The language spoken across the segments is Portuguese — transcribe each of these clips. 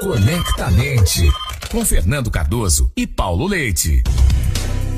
Conectamente com Fernando Cardoso e Paulo Leite.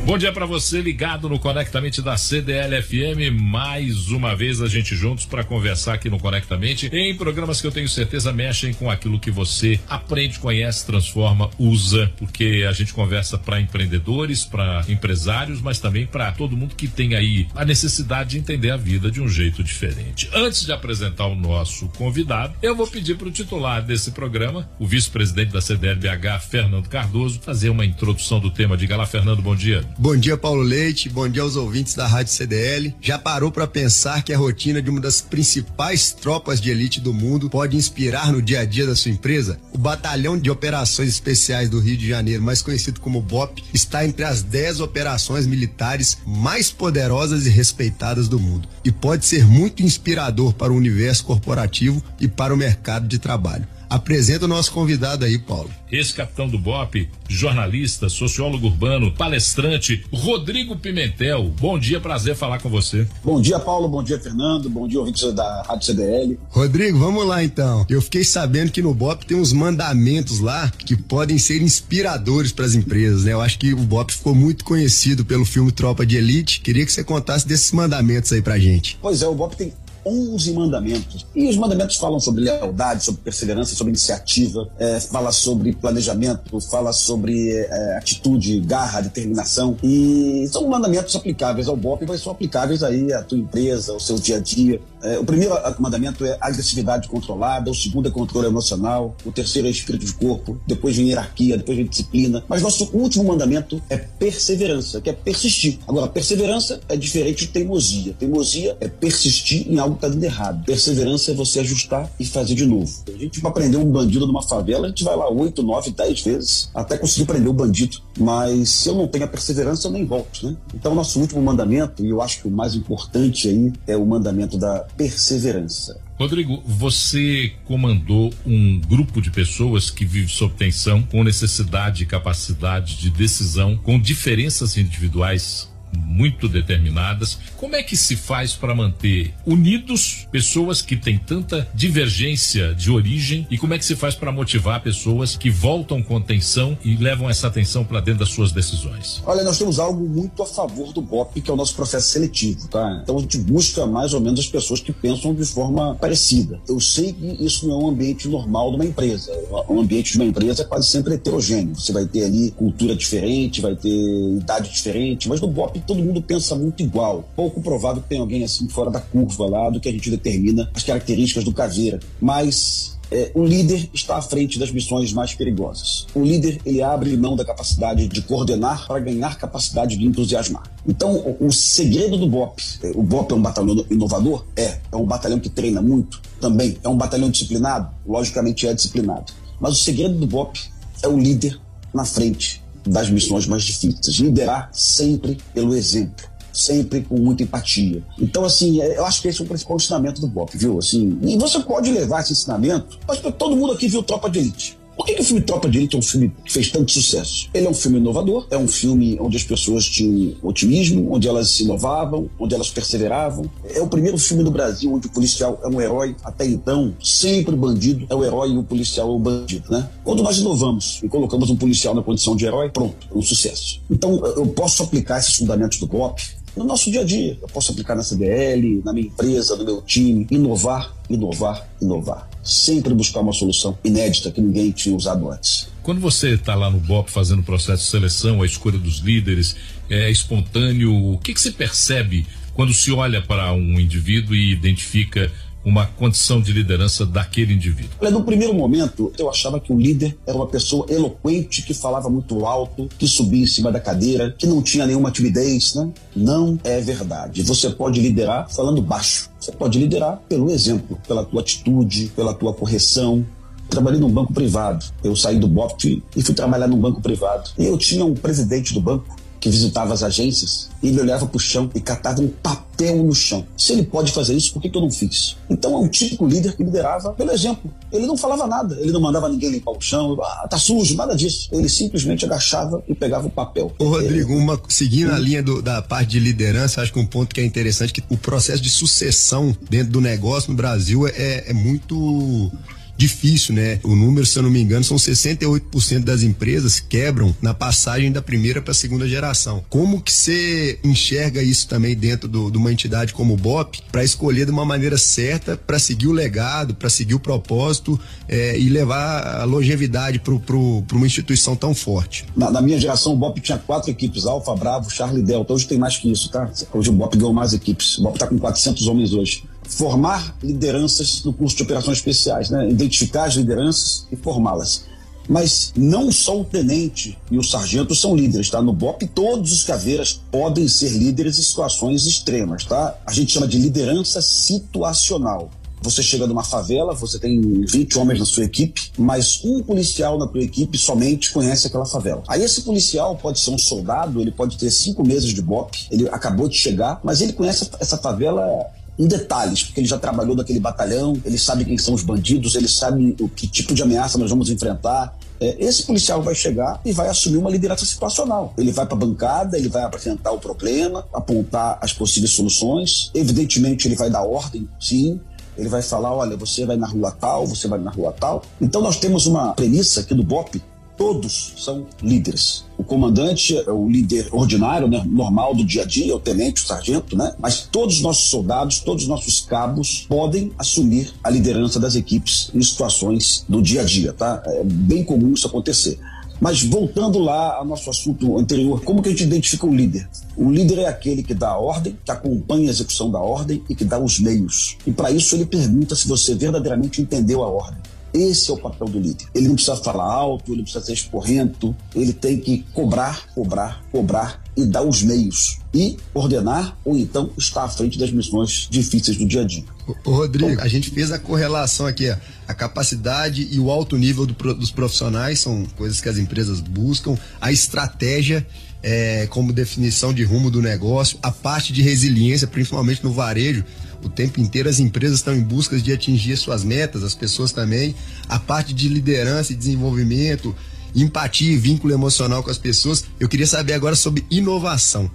Bom dia para você ligado no Conectamente da CDL FM. Mais uma vez a gente juntos para conversar aqui no Conectamente em programas que eu tenho certeza mexem com aquilo que você aprende, conhece, transforma, usa, porque a gente conversa para empreendedores, para empresários, mas também para todo mundo que tem aí a necessidade de entender a vida de um jeito diferente. Antes de apresentar o nosso convidado, eu vou pedir para o titular desse programa, o vice-presidente da CDLBH, Fernando Cardoso, fazer uma introdução do tema. Diga lá, Fernando, bom dia. Bom dia, Paulo Leite. Bom dia aos ouvintes da Rádio CDL. Já parou para pensar que a rotina de uma das principais tropas de elite do mundo pode inspirar no dia a dia da sua empresa? O Batalhão de Operações Especiais do Rio de Janeiro, mais conhecido como BOP, está entre as 10 operações militares mais poderosas e respeitadas do mundo e pode ser muito inspirador para o universo corporativo e para o mercado de trabalho. Apresenta o nosso convidado aí, Paulo. Ex-capitão do BOP, jornalista, sociólogo urbano, palestrante, Rodrigo Pimentel. Bom dia, prazer falar com você. Bom dia, Paulo. Bom dia, Fernando. Bom dia, ouvintes da Rádio CDL. Rodrigo, vamos lá então. Eu fiquei sabendo que no BOP tem uns mandamentos lá que podem ser inspiradores para as empresas, né? Eu acho que o BOP ficou muito conhecido pelo filme Tropa de Elite. Queria que você contasse desses mandamentos aí pra gente. Pois é, o BOP tem 11 mandamentos. E os mandamentos falam sobre lealdade, sobre perseverança, sobre iniciativa, é, fala sobre planejamento, fala sobre é, atitude, garra, determinação. E são mandamentos aplicáveis ao BOP, mas são aplicáveis aí à tua empresa, ao seu dia a dia. É, o primeiro mandamento é agressividade controlada, o segundo é controle emocional, o terceiro é espírito de corpo, depois vem hierarquia, depois vem disciplina. Mas nosso último mandamento é perseverança, que é persistir. Agora, perseverança é diferente de teimosia. Teimosia é persistir em algo que está dando errado. Perseverança é você ajustar e fazer de novo. A gente vai prender um bandido numa favela, a gente vai lá oito, nove, dez vezes até conseguir prender o bandido. Mas se eu não tenho a perseverança, eu nem volto, né? Então, nosso último mandamento, e eu acho que o mais importante aí, é o mandamento da perseverança. Rodrigo, você comandou um grupo de pessoas que vive sob tensão, com necessidade e capacidade de decisão, com diferenças individuais muito determinadas. Como é que se faz para manter unidos pessoas que têm tanta divergência de origem e como é que se faz para motivar pessoas que voltam com atenção e levam essa atenção para dentro das suas decisões? Olha, nós temos algo muito a favor do BOP, que é o nosso processo seletivo, tá? Então a gente busca mais ou menos as pessoas que pensam de forma parecida. Eu sei que isso não é um ambiente normal de uma empresa. O ambiente de uma empresa é quase sempre heterogêneo. Você vai ter ali cultura diferente, vai ter idade diferente, mas no BOP todo mundo pensa muito igual. Pouco provável que tenha alguém assim fora da curva lá do que a gente determina as características do caveira. Mas é, o líder está à frente das missões mais perigosas. O líder ele abre mão da capacidade de coordenar para ganhar capacidade de entusiasmar. Então, o, o segredo do BOP, é, o BOP é um batalhão inovador? É. É um batalhão que treina muito? Também. É um batalhão disciplinado? Logicamente é disciplinado. Mas o segredo do BOP é o líder na frente das missões mais difíceis. Liderar sempre pelo exemplo sempre com muita empatia. Então, assim, é, eu acho que esse é o principal ensinamento do BOP, viu? Assim, e você pode levar esse ensinamento, mas todo mundo aqui viu Tropa de Elite. Por que, que o filme Tropa de Elite é um filme que fez tanto sucesso? Ele é um filme inovador, é um filme onde as pessoas tinham otimismo, onde elas se inovavam, onde elas perseveravam. É o primeiro filme no Brasil onde o policial é um herói. Até então, sempre bandido é o herói e o policial é o bandido, né? Quando nós inovamos e colocamos um policial na condição de herói, pronto, é um sucesso. Então, eu posso aplicar esses fundamentos do BOP no nosso dia a dia. Eu posso aplicar na CDL, na minha empresa, no meu time, inovar, inovar, inovar sempre buscar uma solução inédita que ninguém tinha usado antes. Quando você está lá no BOP fazendo o processo de seleção, a escolha dos líderes, é espontâneo, o que, que você percebe quando se olha para um indivíduo e identifica uma condição de liderança daquele indivíduo? Olha, no primeiro momento, eu achava que o líder era uma pessoa eloquente, que falava muito alto, que subia em cima da cadeira, que não tinha nenhuma timidez, né? Não é verdade. Você pode liderar falando baixo. Você pode liderar pelo exemplo, pela tua atitude, pela tua correção, trabalhei num banco privado. Eu saí do BOP e fui trabalhar num banco privado. E eu tinha um presidente do banco que visitava as agências ele olhava para o chão e catava um papel no chão. Se ele pode fazer isso, por que, que eu não fiz? Então é um típico líder que liderava pelo exemplo. Ele não falava nada, ele não mandava ninguém limpar o chão, ah, tá sujo, nada disso. Ele simplesmente agachava e pegava o papel. Ô Rodrigo, uma, seguindo a linha do, da parte de liderança, acho que um ponto que é interessante é que o processo de sucessão dentro do negócio no Brasil é, é muito difícil, né? O número, se eu não me engano, são 68% das empresas quebram na passagem da primeira para a segunda geração. Como que você enxerga isso também dentro do, de uma entidade como o BOP para escolher de uma maneira certa para seguir o legado, para seguir o propósito é, e levar a longevidade para uma instituição tão forte? Na, na, minha geração, o BOP tinha quatro equipes: Alfa, Bravo, Charlie Delta. Hoje tem mais que isso, tá? Hoje o BOP ganhou mais equipes. O BOP está com 400 homens hoje formar lideranças no curso de operações especiais, né? identificar as lideranças e formá-las. Mas não só o tenente e o sargento são líderes, tá? No BOP, todos os caveiras podem ser líderes em situações extremas, tá? A gente chama de liderança situacional. Você chega numa favela, você tem 20 homens na sua equipe, mas um policial na tua equipe somente conhece aquela favela. Aí esse policial pode ser um soldado, ele pode ter cinco meses de BOP, ele acabou de chegar, mas ele conhece essa favela em detalhes, porque ele já trabalhou naquele batalhão, ele sabe quem são os bandidos, ele sabe o que tipo de ameaça nós vamos enfrentar. É, esse policial vai chegar e vai assumir uma liderança situacional. Ele vai para a bancada, ele vai apresentar o problema, apontar as possíveis soluções. Evidentemente, ele vai dar ordem, sim. Ele vai falar: olha, você vai na rua tal, você vai na rua tal. Então, nós temos uma premissa aqui do BOP todos são líderes. O comandante é o líder ordinário, né, normal do dia a dia, o tenente, o sargento, né? Mas todos os nossos soldados, todos os nossos cabos podem assumir a liderança das equipes em situações do dia a dia, tá? É bem comum isso acontecer. Mas voltando lá ao nosso assunto anterior, como que a gente identifica o líder? O líder é aquele que dá a ordem, que acompanha a execução da ordem e que dá os meios. E para isso ele pergunta se você verdadeiramente entendeu a ordem. Esse é o papel do líder. Ele não precisa falar alto, ele não precisa ser esporrento, ele tem que cobrar, cobrar, cobrar e dar os meios e ordenar ou então estar à frente das missões difíceis do dia a dia. Ô, Rodrigo, a gente fez a correlação aqui, ó. a capacidade e o alto nível do, dos profissionais são coisas que as empresas buscam, a estratégia é, como definição de rumo do negócio, a parte de resiliência, principalmente no varejo, o tempo inteiro as empresas estão em busca de atingir suas metas, as pessoas também. A parte de liderança e desenvolvimento, empatia e vínculo emocional com as pessoas. Eu queria saber agora sobre inovação.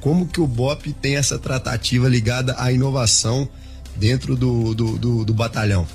Como que o BOP tem essa tratativa ligada à inovação dentro do, do, do, do batalhão?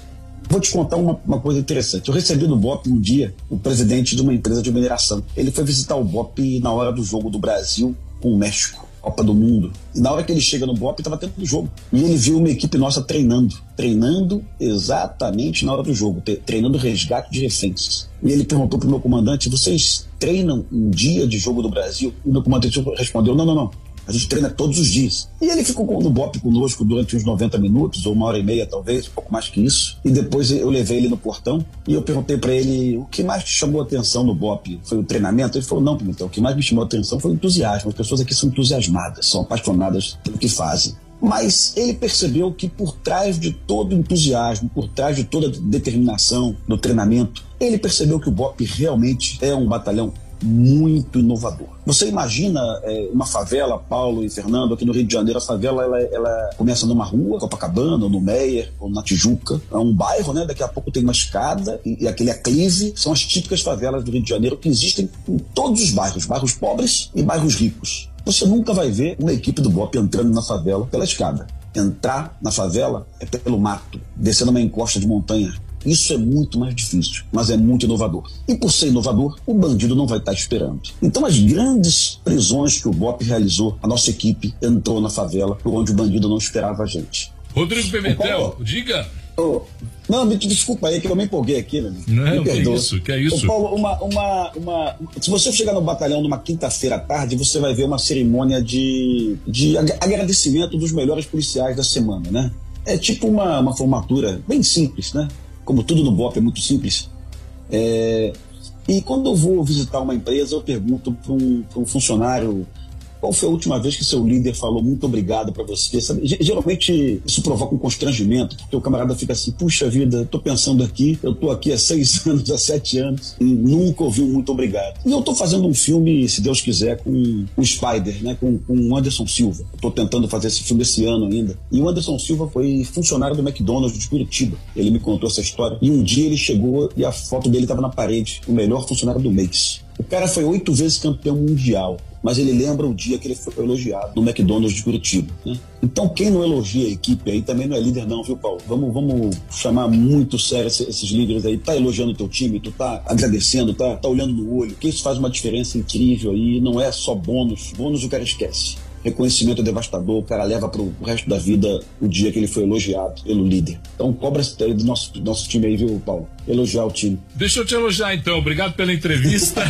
Vou te contar uma, uma, coisa interessante. Eu recebi no BOP um dia o presidente de uma empresa de mineração. Ele foi visitar o BOP na hora do jogo do Brasil com o México. Copa do Mundo. E na hora que ele chega no BOP, estava tendo o jogo. E ele viu uma equipe nossa treinando. Treinando exatamente na hora do jogo. Treinando resgate de reféns. E ele perguntou pro meu comandante: vocês treinam um dia de jogo do Brasil? E o meu comandante respondeu: não, não, não. A gente treina todos os dias. E ele ficou no BOP conosco durante uns 90 minutos, ou uma hora e meia, talvez, um pouco mais que isso. E depois eu levei ele no portão e eu perguntei para ele o que mais te chamou a atenção no BOP? Foi o treinamento? Ele falou: não, Pimentel, o que mais me chamou a atenção foi o entusiasmo. As pessoas aqui são entusiasmadas, são apaixonadas pelo que fazem. Mas ele percebeu que por trás de todo entusiasmo, por trás de toda determinação do treinamento, ele percebeu que o BOP realmente é um batalhão muito inovador. Você imagina é, uma favela, Paulo e Fernando, aqui no Rio de Janeiro, a favela ela, ela começa numa rua, Copacabana, ou no Meier, ou na Tijuca. É um bairro, né? Daqui a pouco tem uma escada e, e aquele aclive. São as típicas favelas do Rio de Janeiro que existem em todos os bairros, bairros pobres e bairros ricos. Você nunca vai ver uma equipe do BOP entrando na favela pela escada. Entrar na favela é pelo mato, descendo uma encosta de montanha isso é muito mais difícil, mas é muito inovador. E por ser inovador, o bandido não vai estar esperando. Então, as grandes prisões que o BOP realizou, a nossa equipe entrou na favela por onde o bandido não esperava a gente. Rodrigo Pimentel, diga. Oh, não, me desculpa aí que eu me empolguei aqui, né? Não, que é isso, que é isso. Ô, Paulo, uma, uma, uma, se você chegar no batalhão numa quinta-feira à tarde, você vai ver uma cerimônia de, de agradecimento dos melhores policiais da semana, né? É tipo uma, uma formatura bem simples, né? Como tudo no BOP é muito simples. É, e quando eu vou visitar uma empresa, eu pergunto para um, um funcionário qual foi a última vez que seu líder falou muito obrigado para você? Sabe? Geralmente isso provoca um constrangimento, porque o camarada fica assim: puxa vida, eu tô pensando aqui, eu tô aqui há seis anos, há sete anos, e nunca ouvi um muito obrigado. E eu tô fazendo um filme, se Deus quiser, com o Spider, né? Com, o Anderson Silva. Eu tô tentando fazer esse filme esse ano ainda. E o Anderson Silva foi funcionário do McDonald's de Curitiba. Ele me contou essa história. E um dia ele chegou e a foto dele estava na parede, o melhor funcionário do mês. Cara foi oito vezes campeão mundial mas ele lembra o dia que ele foi elogiado no McDonald's de Curitiba. Né? Então, quem não elogia a equipe aí também não é líder, não, viu, Paulo? Vamos, vamos chamar muito sério esses líderes aí. Tá elogiando o teu time, tu tá agradecendo, tá, tá olhando no olho, que isso faz uma diferença incrível aí. Não é só bônus. Bônus o cara esquece reconhecimento é devastador, o cara leva para o resto da vida o dia que ele foi elogiado pelo líder. Então cobra do nosso, do nosso time aí, viu, Paulo? Elogiar o time. Deixa eu te elogiar então. Obrigado pela entrevista.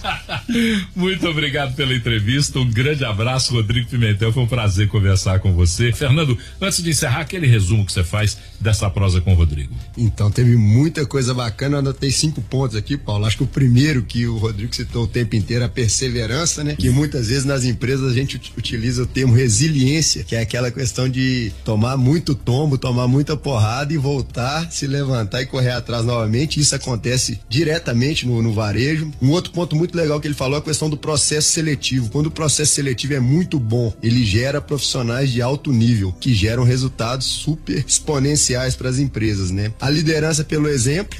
Muito obrigado pela entrevista. Um grande abraço, Rodrigo Pimentel. Foi um prazer conversar com você. Fernando, antes de encerrar, aquele resumo que você faz dessa prosa com o Rodrigo. Então, teve muita coisa bacana. Eu anotei cinco pontos aqui, Paulo. Acho que o primeiro que o Rodrigo citou o tempo inteiro é a perseverança, né? Que muitas vezes nas empresas a gente utiliza o termo resiliência, que é aquela questão de tomar muito tombo, tomar muita porrada e voltar, se levantar e correr atrás novamente. Isso acontece diretamente no, no varejo. Um outro ponto muito legal que ele falou é a questão do processo seletivo. Quando o processo seletivo é muito bom, ele gera profissionais de alto nível, que geram resultados super exponenciais para as empresas, né? A liderança pelo exemplo,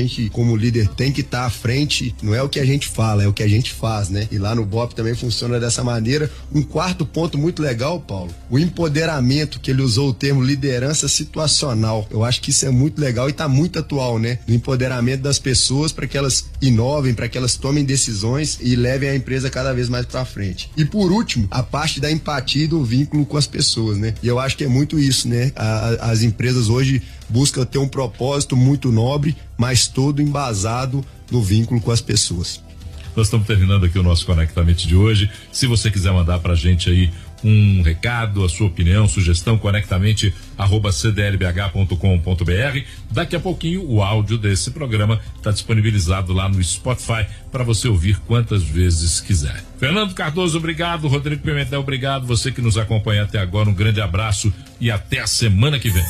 a gente, como líder, tem que estar tá à frente, não é o que a gente fala, é o que a gente faz, né? E lá no BOP também funciona dessa maneira. Um quarto ponto muito legal, Paulo, o empoderamento, que ele usou o termo liderança situacional. Eu acho que isso é muito legal e está muito atual, né? O empoderamento das pessoas para que elas inovem, para que elas tomem decisões e levem a empresa cada vez mais para frente. E por último, a parte da empatia e do vínculo com as pessoas, né? E eu acho que é muito isso, né? A, as empresas hoje busca ter um propósito muito nobre, mas todo embasado no vínculo com as pessoas. Nós estamos terminando aqui o nosso Conectamente de hoje. Se você quiser mandar para a gente aí um recado, a sua opinião, sugestão, conectamente arroba cdlbh.com.br. Daqui a pouquinho o áudio desse programa está disponibilizado lá no Spotify para você ouvir quantas vezes quiser. Fernando Cardoso, obrigado. Rodrigo Pimentel, obrigado. Você que nos acompanha até agora, um grande abraço e até a semana que vem.